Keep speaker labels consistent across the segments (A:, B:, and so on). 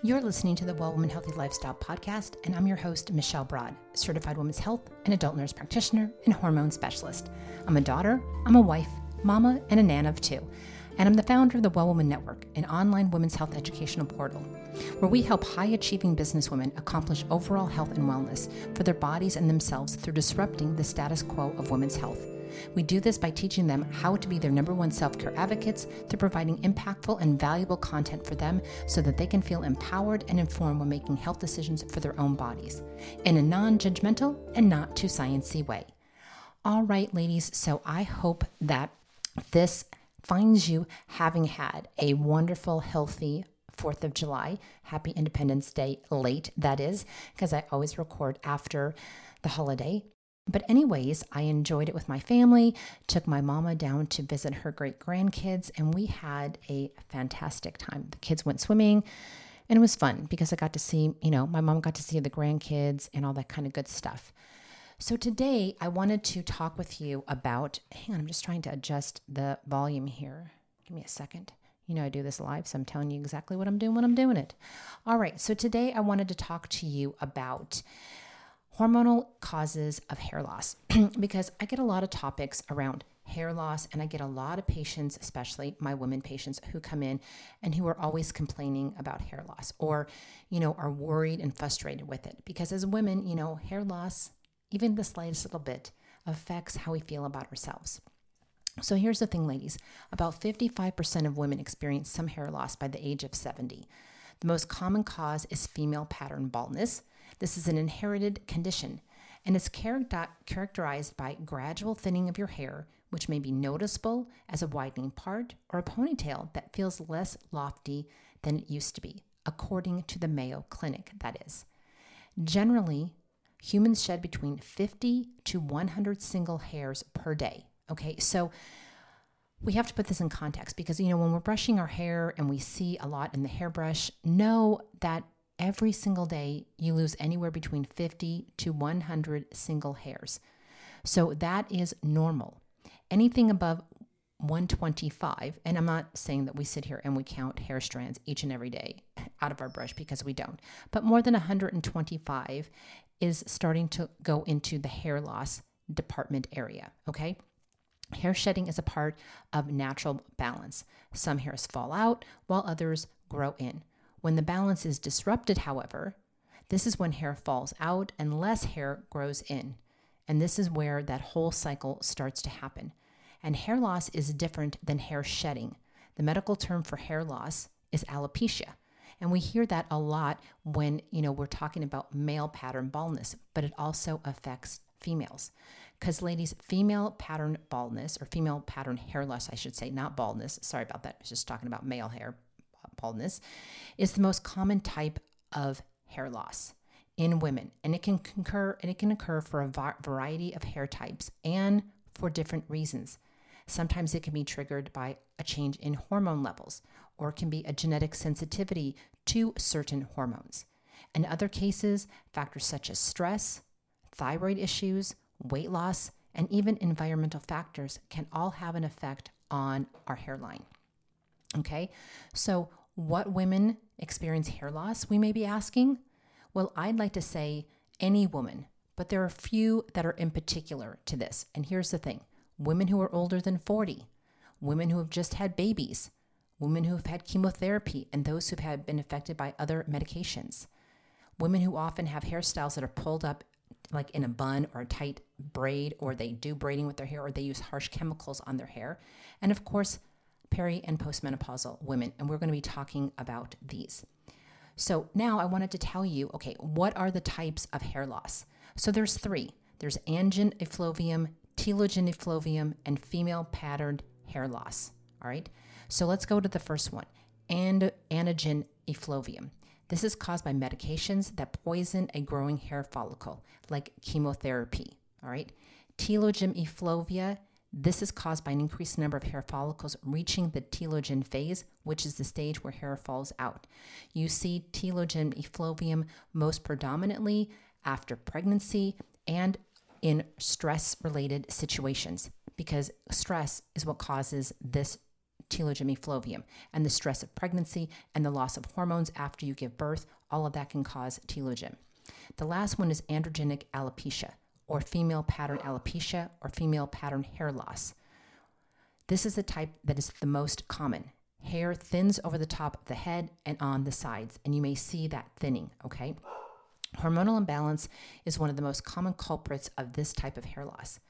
A: You're listening to the Well Woman Healthy Lifestyle podcast, and I'm your host, Michelle Broad, certified women's health and adult nurse practitioner and hormone specialist. I'm a daughter, I'm a wife, mama, and a nan of two. And I'm the founder of the Well Woman Network, an online women's health educational portal, where we help high achieving businesswomen accomplish overall health and wellness for their bodies and themselves through disrupting the status quo of women's health. We do this by teaching them how to be their number one self care advocates through providing impactful and valuable content for them so that they can feel empowered and informed when making health decisions for their own bodies in a non judgmental and not too sciencey way. All right, ladies, so I hope that this finds you having had a wonderful, healthy, 4th of July. Happy Independence Day late, that is, because I always record after the holiday. But, anyways, I enjoyed it with my family, took my mama down to visit her great grandkids, and we had a fantastic time. The kids went swimming, and it was fun because I got to see, you know, my mom got to see the grandkids and all that kind of good stuff. So, today I wanted to talk with you about, hang on, I'm just trying to adjust the volume here. Give me a second. You know, I do this live, so I'm telling you exactly what I'm doing when I'm doing it. All right, so today I wanted to talk to you about hormonal causes of hair loss because I get a lot of topics around hair loss and I get a lot of patients, especially my women patients who come in and who are always complaining about hair loss or, you know, are worried and frustrated with it because as women, you know, hair loss, even the slightest little bit affects how we feel about ourselves. So here's the thing, ladies about 55% of women experience some hair loss by the age of 70. The most common cause is female pattern baldness. This is an inherited condition and is characterized by gradual thinning of your hair, which may be noticeable as a widening part or a ponytail that feels less lofty than it used to be, according to the Mayo Clinic, that is. Generally, humans shed between 50 to 100 single hairs per day. Okay, so we have to put this in context because, you know, when we're brushing our hair and we see a lot in the hairbrush, know that every single day you lose anywhere between 50 to 100 single hairs. So that is normal. Anything above 125, and I'm not saying that we sit here and we count hair strands each and every day out of our brush because we don't, but more than 125 is starting to go into the hair loss department area, okay? Hair shedding is a part of natural balance. Some hairs fall out while others grow in. When the balance is disrupted, however, this is when hair falls out and less hair grows in. And this is where that whole cycle starts to happen. And hair loss is different than hair shedding. The medical term for hair loss is alopecia. And we hear that a lot when, you know, we're talking about male pattern baldness, but it also affects females. Because, ladies, female pattern baldness or female pattern hair loss, I should say, not baldness. Sorry about that. I was just talking about male hair baldness, is the most common type of hair loss in women, and it can concur and it can occur for a variety of hair types and for different reasons. Sometimes it can be triggered by a change in hormone levels, or it can be a genetic sensitivity to certain hormones. In other cases, factors such as stress, thyroid issues, weight loss, and even environmental factors can all have an effect on our hairline. Okay, so what women experience hair loss, we may be asking? Well, I'd like to say any woman, but there are a few that are in particular to this. And here's the thing women who are older than 40, women who have just had babies, women who have had chemotherapy, and those who've been affected by other medications, women who often have hairstyles that are pulled up like in a bun or a tight braid, or they do braiding with their hair, or they use harsh chemicals on their hair. And of course, peri and postmenopausal women, and we're going to be talking about these. So now I wanted to tell you, okay, what are the types of hair loss? So there's three. There's anagen effluvium, telogen effluvium, and female patterned hair loss. All right. So let's go to the first one, and anagen effluvium. This is caused by medications that poison a growing hair follicle, like chemotherapy. All right. Telogen effluvia this is caused by an increased number of hair follicles reaching the telogen phase, which is the stage where hair falls out. You see telogen effluvium most predominantly after pregnancy and in stress related situations because stress is what causes this telogen effluvium. And the stress of pregnancy and the loss of hormones after you give birth, all of that can cause telogen. The last one is androgenic alopecia, or female pattern alopecia, or female pattern hair loss. This is the type that is the most common. Hair thins over the top of the head and on the sides, and you may see that thinning, okay? Hormonal imbalance is one of the most common culprits of this type of hair loss.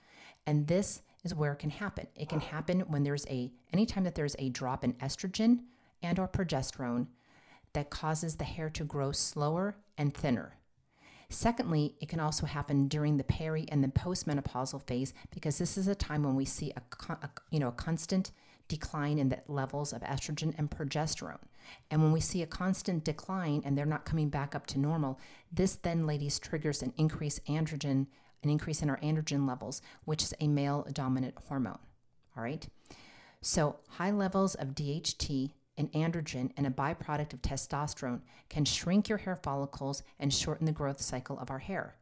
A: And this is where it can happen. It can happen when there's a anytime that there's a drop in estrogen and or progesterone that causes the hair to grow slower and thinner. Secondly, it can also happen during the peri and the postmenopausal phase because this is a time when we see a, a you know a constant decline in the levels of estrogen and progesterone. And when we see a constant decline and they're not coming back up to normal, this then ladies triggers an increase androgen an increase in our androgen levels, which is a male dominant hormone. All right. So, high levels of DHT and androgen and a byproduct of testosterone can shrink your hair follicles and shorten the growth cycle of our hair.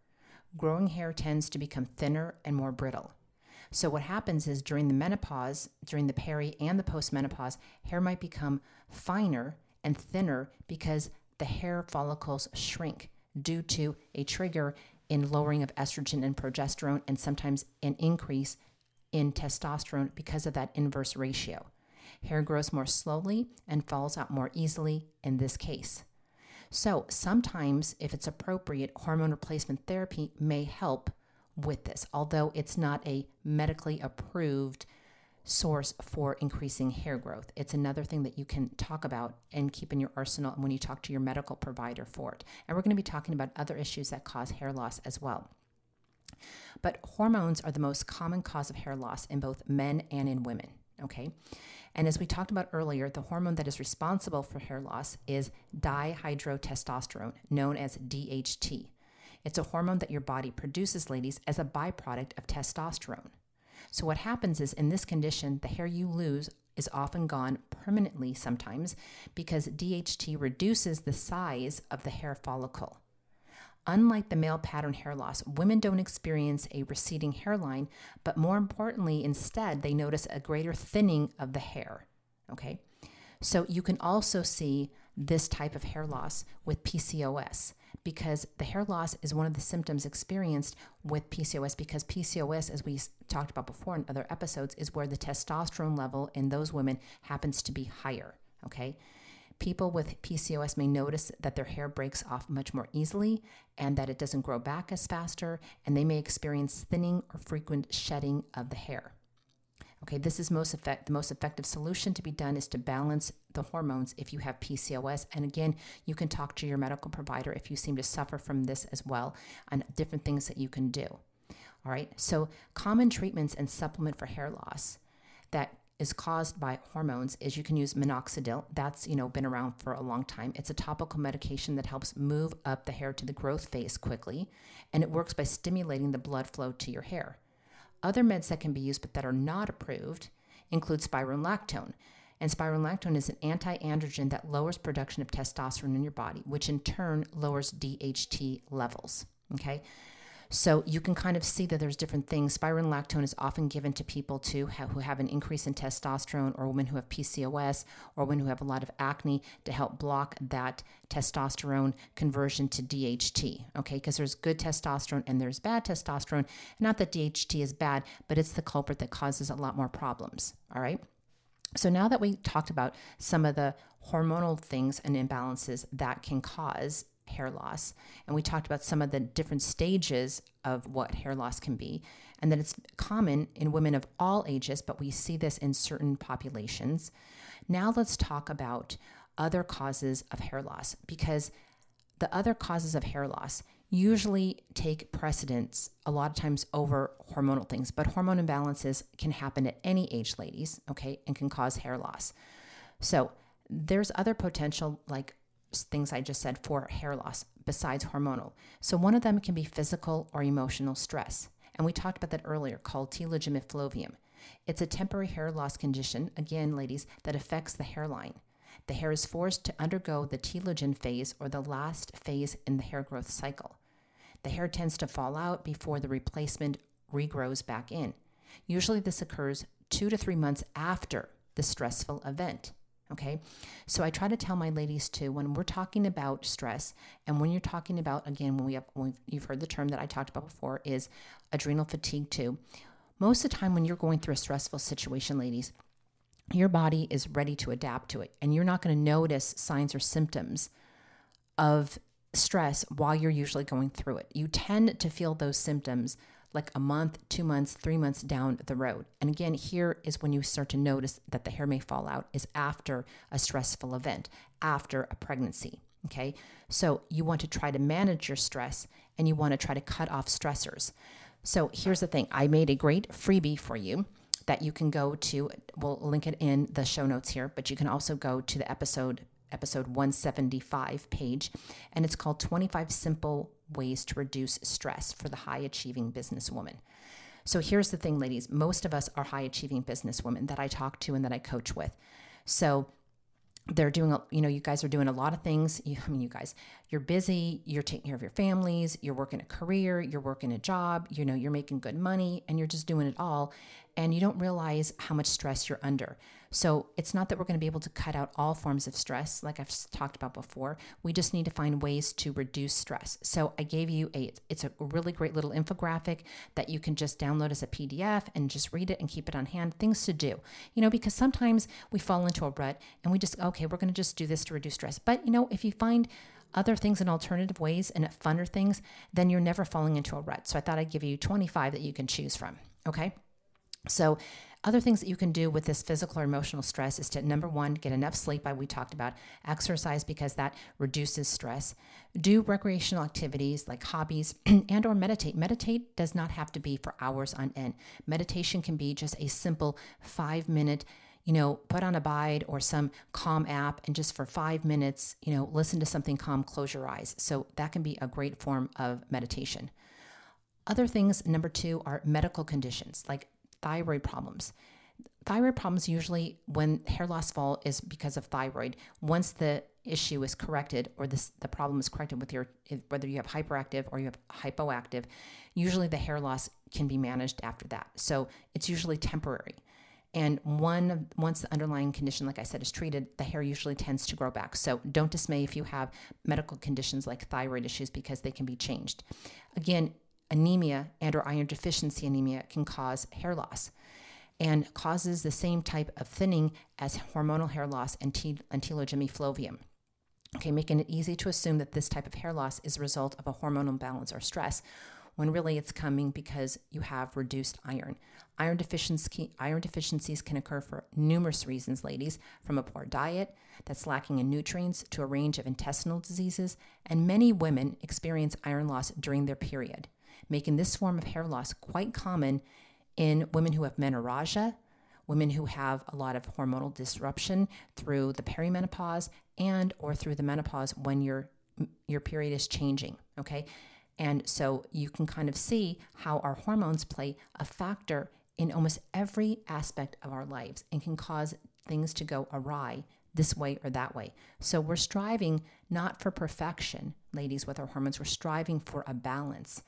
A: Growing hair tends to become thinner and more brittle. So, what happens is during the menopause, during the peri and the postmenopause, hair might become finer and thinner because the hair follicles shrink due to a trigger in lowering of estrogen and progesterone, and sometimes an increase in testosterone because of that inverse ratio. Hair grows more slowly and falls out more easily in this case. So, sometimes, if it's appropriate, hormone replacement therapy may help with this, although it's not a medically approved source for increasing hair growth. It's another thing that you can talk about and keep in your arsenal when you talk to your medical provider for it. And we're going to be talking about other issues that cause hair loss as well. But hormones are the most common cause of hair loss in both men and in women, okay? And as we talked about earlier, the hormone that is responsible for hair loss is dihydrotestosterone, known as DHT. It's a hormone that your body produces, ladies, as a byproduct of testosterone. So, what happens is in this condition, the hair you lose is often gone permanently sometimes because DHT reduces the size of the hair follicle. Unlike the male pattern hair loss, women don't experience a receding hairline, but more importantly, instead, they notice a greater thinning of the hair. Okay? So you can also see this type of hair loss with PCOS because the hair loss is one of the symptoms experienced with PCOS because PCOS, as we talked about before in other episodes, is where the testosterone level in those women happens to be higher. Okay. People with PCOS may notice that their hair breaks off much more easily and that it doesn't grow back as faster, and they may experience thinning or frequent shedding of the hair. Okay, this is most effect the most effective solution to be done is to balance the hormones if you have PCOS. And again, you can talk to your medical provider if you seem to suffer from this as well on different things that you can do. All right. So common treatments and supplement for hair loss that is caused by hormones is you can use minoxidil. That's, you know, been around for a long time. It's a topical medication that helps move up the hair to the growth phase quickly, and it works by stimulating the blood flow to your hair. Other meds that can be used but that are not approved include spironolactone. And spironolactone is an anti androgen that lowers production of testosterone in your body, which in turn lowers DHT levels. Okay. So you can kind of see that there's different things. Spironolactone is often given to people too who have an increase in testosterone, or women who have PCOS, or women who have a lot of acne to help block that testosterone conversion to DHT. Okay, because there's good testosterone and there's bad testosterone. Not that DHT is bad, but it's the culprit that causes a lot more problems. All right. So now that we talked about some of the hormonal things and imbalances that can cause hair loss. And we talked about some of the different stages of what hair loss can be, and that it's common in women of all ages, but we see this in certain populations. Now let's talk about other causes of hair loss because the other causes of hair loss usually take precedence a lot of times over hormonal things, but hormone imbalances can happen at any age, ladies, okay, and can cause hair loss. So there's other potential like things I just said for hair loss besides hormonal. So one of them can be physical or emotional stress. And we talked about that earlier called telogen effluvium. It's a temporary hair loss condition, again, ladies, that affects the hairline. The hair is forced to undergo the telogen phase or the last phase in the hair growth cycle. The hair tends to fall out before the replacement regrows back in. Usually, this occurs two to three months after the stressful event. Okay. So I try to tell my ladies too when we're talking about stress and when you're talking about, again, when we have, when you've heard the term that I talked about before is adrenal fatigue too. Most of the time when you're going through a stressful situation, ladies, your body is ready to adapt to it and you're not going to notice signs or symptoms of stress while you're usually going through it. You tend to feel those symptoms like a month, two months, three months down the road. And again, here is when you start to notice that the hair may fall out, is after a stressful event, after a pregnancy. Okay. So you want to try to manage your stress and you want to try to cut off stressors. So here's the thing I made a great freebie for you that you can go to. We'll link it in the show notes here, but you can also go to the episode episode 175 page, and it's called 25 Simple Ways to Reduce Stress for the High Achieving Businesswoman. So here's the thing, ladies most of us are high achieving businesswomen that I talk to and that I coach with. So they're doing a, you know you guys are doing a lot of things you, i mean you guys you're busy you're taking care of your families you're working a career you're working a job you know you're making good money and you're just doing it all and you don't realize how much stress you're under so it's not that we're going to be able to cut out all forms of stress like i've talked about before. We just need to find ways to reduce stress. So i gave you a it's a really great little infographic that you can just download as a pdf and just read it and keep it on hand things to do. You know because sometimes we fall into a rut and we just okay we're going to just do this to reduce stress. But you know if you find other things in alternative ways and funner things then you're never falling into a rut. So i thought i'd give you 25 that you can choose from okay? So, other things that you can do with this physical or emotional stress is to number one, get enough sleep. I we talked about exercise because that reduces stress. Do recreational activities like hobbies and or meditate. Meditate does not have to be for hours on end. Meditation can be just a simple five minute you know, put on a Abide or some calm app and just for five minutes, you know, listen to something calm, close your eyes. So that can be a great form of meditation. Other things, number two, are medical conditions like thyroid problems. Thyroid problems usually when hair loss fall is because of thyroid. Once the issue is corrected or this, the problem is corrected with your whether you have hyperactive or you have hypoactive, usually the hair loss can be managed after that. So it's usually temporary. And one once the underlying condition, like I said, is treated, the hair usually tends to grow back. So don't dismay if you have medical conditions like thyroid issues because they can be changed. Again, anemia and or iron deficiency anemia can cause hair loss and causes the same type of thinning as hormonal hair loss and telogen effluvium. Okay, making it easy to assume that this type of hair loss is a result of a hormonal imbalance or stress, when really it's coming because you have reduced iron. Iron deficiency iron deficiencies can occur for numerous reasons, ladies, from a poor diet that's lacking in nutrients to a range of intestinal diseases, and many women experience iron loss during their period making this form of hair loss quite common in women who have menorrhagia, women who have a lot of hormonal disruption through the perimenopause and or through the menopause when your your period is changing, okay? And so you can kind of see how our hormones play a factor in almost every aspect of our lives and can cause things to go awry this way or that way. So we're striving not for perfection, ladies, with our hormones. We're striving for a balance.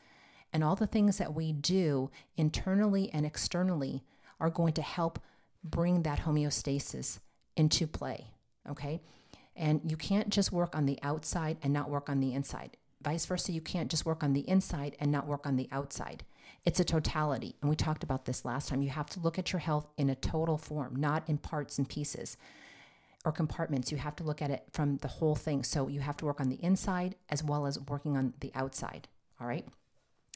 A: And all the things that we do internally and externally are going to help bring that homeostasis into play. Okay. And you can't just work on the outside and not work on the inside. Vice versa, you can't just work on the inside and not work on the outside. It's a totality. And we talked about this last time. You have to look at your health in a total form, not in parts and pieces or compartments. You have to look at it from the whole thing. So you have to work on the inside as well as working on the outside. All right.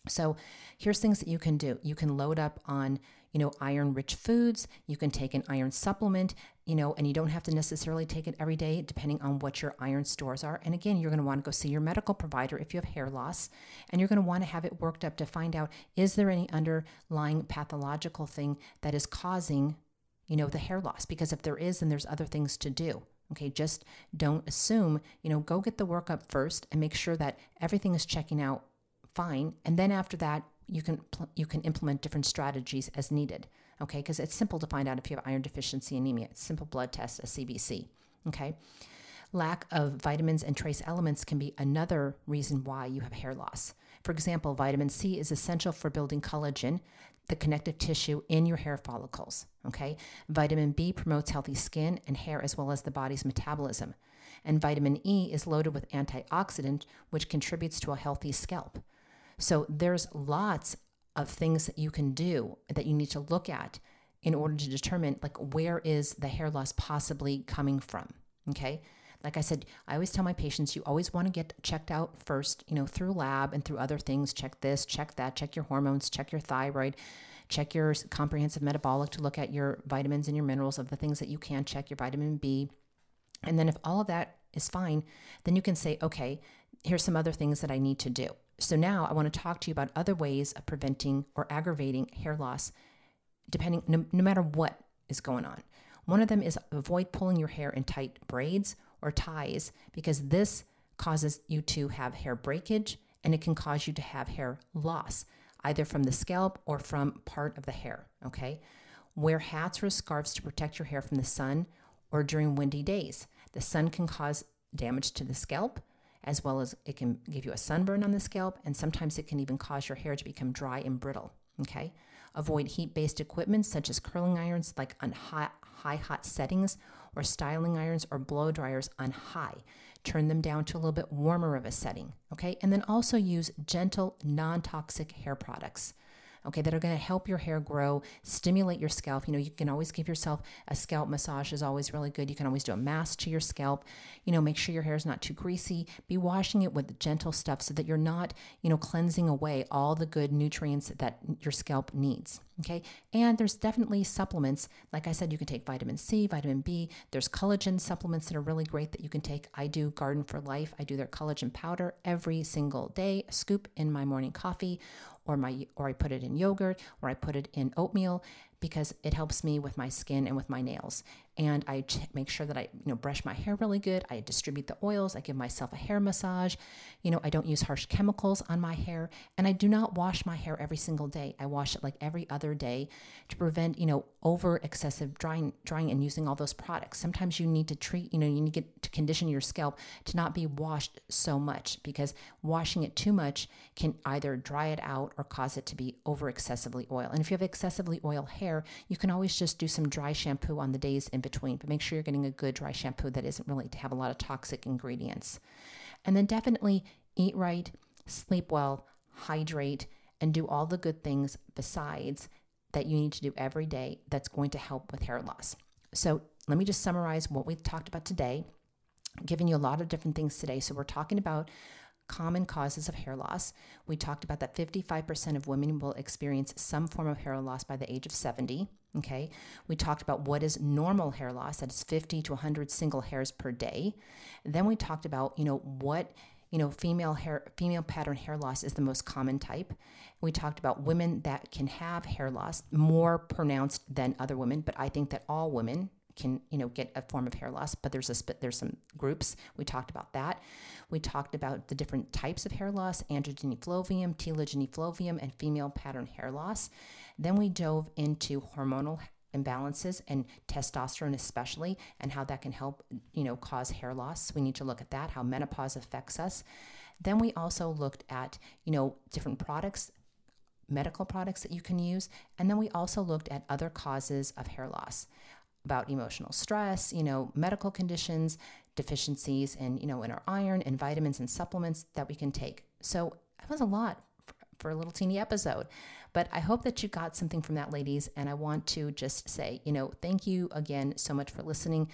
A: So here's things that you can do. You can load up on, you know, iron rich foods. You can take an iron supplement, you know, and you don't have to necessarily take it every day depending on what your iron stores are. And again, you're going to want to go see your medical provider if you have hair loss, and you're going to want to have it worked up to find out is there any underlying pathological thing that is causing, you know, the hair loss? Because if there is, then there's other things to do. Okay, just don't assume, you know, go get the workup first and make sure that everything is checking out fine. And then after that, you can pl- you can implement different strategies as needed. Okay, because it's simple to find out if you have iron deficiency anemia. It's simple blood test, a CBC. Okay. Lack of vitamins and trace elements can be another reason why you have hair loss. For example, vitamin C is essential for building collagen the connective tissue in your hair follicles. Okay. Vitamin B promotes healthy skin and hair as well as the body's metabolism. And vitamin E is loaded with antioxidant, which contributes to a healthy scalp. So there's lots of things that you can do that you need to look at in order to determine like where is the hair loss possibly coming from. Okay. Like I said, I always tell my patients you always want to get checked out first, you know, through lab and through other things. Check this, check that, check your hormones, check your thyroid, check your comprehensive metabolic to look at your vitamins and your minerals of the things that you can check, your vitamin B. And then if all of that is fine, then you can say, okay, here's some other things that I need to do. So now I want to talk to you about other ways of preventing or aggravating hair loss, depending no, no matter what is going on. One of them is avoid pulling your hair in tight braids or ties because this causes you to have hair breakage and it can cause you to have hair loss, either from the scalp or from part of the hair. Okay. Wear hats or scarves to protect your hair from the sun or during windy days. The sun can cause damage to the scalp, as well as it can give you a sunburn on the scalp, and sometimes it can even cause your hair to become dry and brittle. Okay. Avoid heat based equipment such as curling irons, like on hot, high hot settings, or styling irons or blow dryers on high. Turn them down to a little bit warmer of a setting. Okay. And then also use gentle, non toxic hair products okay, that are going to help your hair grow, stimulate your scalp. You know, you can always give yourself a scalp massage is always really good. You can always do a mask to your scalp. You know, make sure your hair is not too greasy. Be washing it with gentle stuff so that you're not, you know, cleansing away all the good nutrients that your scalp needs. Okay. And there's definitely supplements. Like I said, you can take vitamin C, vitamin B. There's collagen supplements that are really great that you can take. I do Garden for Life. I do their collagen powder every single day, scoop in my morning coffee or my or I put it in yogurt or I put it in oatmeal because it helps me with my skin and with my nails. And I make sure that I, you know, brush my hair really good. I distribute the oils. I give myself a hair massage. You know, I don't use harsh chemicals on my hair, and I do not wash my hair every single day. I wash it like every other day to prevent, you know, over excessive drying, drying and using all those products. Sometimes you need to treat, you know, you need to get to condition your scalp to not be washed so much because washing it too much can either dry it out or cause it to be over excessively oil. And if you have excessively oil hair, you can always just do some dry shampoo on the days in between, but make sure you're getting a good dry shampoo that isn't really to have a lot of toxic ingredients. And then definitely eat right, sleep well, hydrate, and do all the good things besides that you need to do every day that's going to help with hair loss. So, let me just summarize what we've talked about today, giving you a lot of different things today. So, we're talking about common causes of hair loss. We talked about that 55% of women will experience some form of hair loss by the age of 70. Okay. We talked about what is normal hair loss. That is 50 to 100 single hairs per day. Then we talked about, you know, what you know, female hair, female pattern hair loss is the most common type. We talked about women that can have hair loss more pronounced than other women, but I think that all women can you know get a form of hair loss but there's a there's some groups. We talked about that. We talked about the different types of hair loss androgyny flavium telogyny flavium and female pattern hair loss. Then we dove into hormonal imbalances and testosterone especially and how that can help you know cause hair loss. We need to look at that how menopause affects us. Then we also looked at you know different products medical products that you can use. And then we also looked at other causes of hair loss about emotional stress, you know, medical conditions, deficiencies in, you know, in our iron and vitamins and supplements that we can take. So it was a lot for a little teeny episode. But I hope that you got something from that, ladies. And I want to just say, you know, thank you again so much for listening.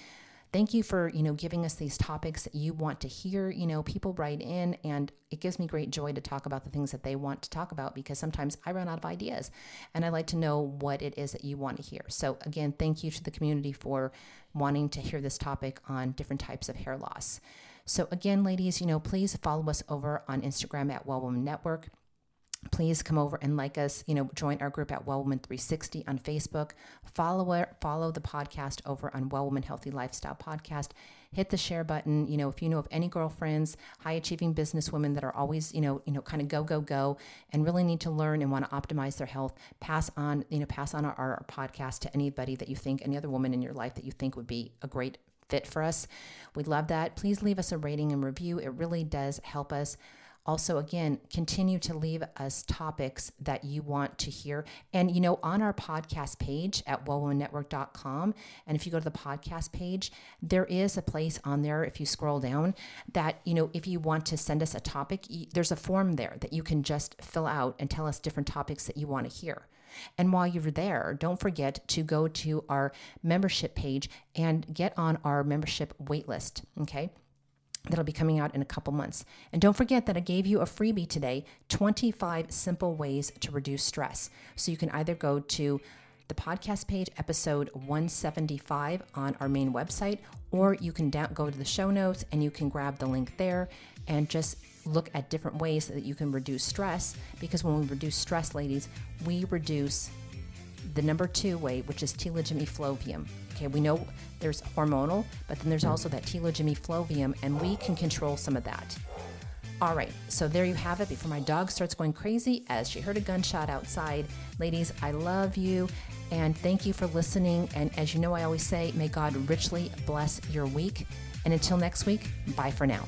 A: Thank you for, you know, giving us these topics that you want to hear. You know, people write in and it gives me great joy to talk about the things that they want to talk about because sometimes I run out of ideas and I like to know what it is that you want to hear. So again, thank you to the community for wanting to hear this topic on different types of hair loss. So again, ladies, you know, please follow us over on Instagram at Well Woman Network please come over and like us you know join our group at well woman 360 on facebook. Follow our, follow the podcast over on well woman healthy lifestyle podcast. Hit the share button. You know if you know of any girlfriends high achieving business women that are always you know you know kind of go go go and really need to learn and want to optimize their health pass on you know pass on our, our podcast to anybody that you think any other woman in your life that you think would be a great fit for us. We'd love that. Please leave us a rating and review. It really does help us Also, again, continue to leave us topics that you want to hear. And, you know, on our podcast page at wellwomannetwork.com, and if you go to the podcast page, there is a place on there, if you scroll down, that, you know, if you want to send us a topic, there's a form there that you can just fill out and tell us different topics that you want to hear. And while you're there, don't forget to go to our membership page and get on our membership waitlist. Okay that'll be coming out in a couple months. And don't forget that I gave you a freebie today 25 simple ways to reduce stress. So you can either go to the podcast page, episode 175 on our main website, or you can go to the show notes and you can grab the link there and just look at different ways that you can reduce stress. Because when we reduce stress, ladies, we reduce the number two way, which is telogyny Okay, we know there's hormonal, but then there's also that telogyny and we can control some of that. All right, so there you have it. Before my dog starts going crazy as she heard a gunshot outside. Ladies, I love you and thank you for listening. And as you know, I always say, may God richly bless your week. And until next week, bye for now.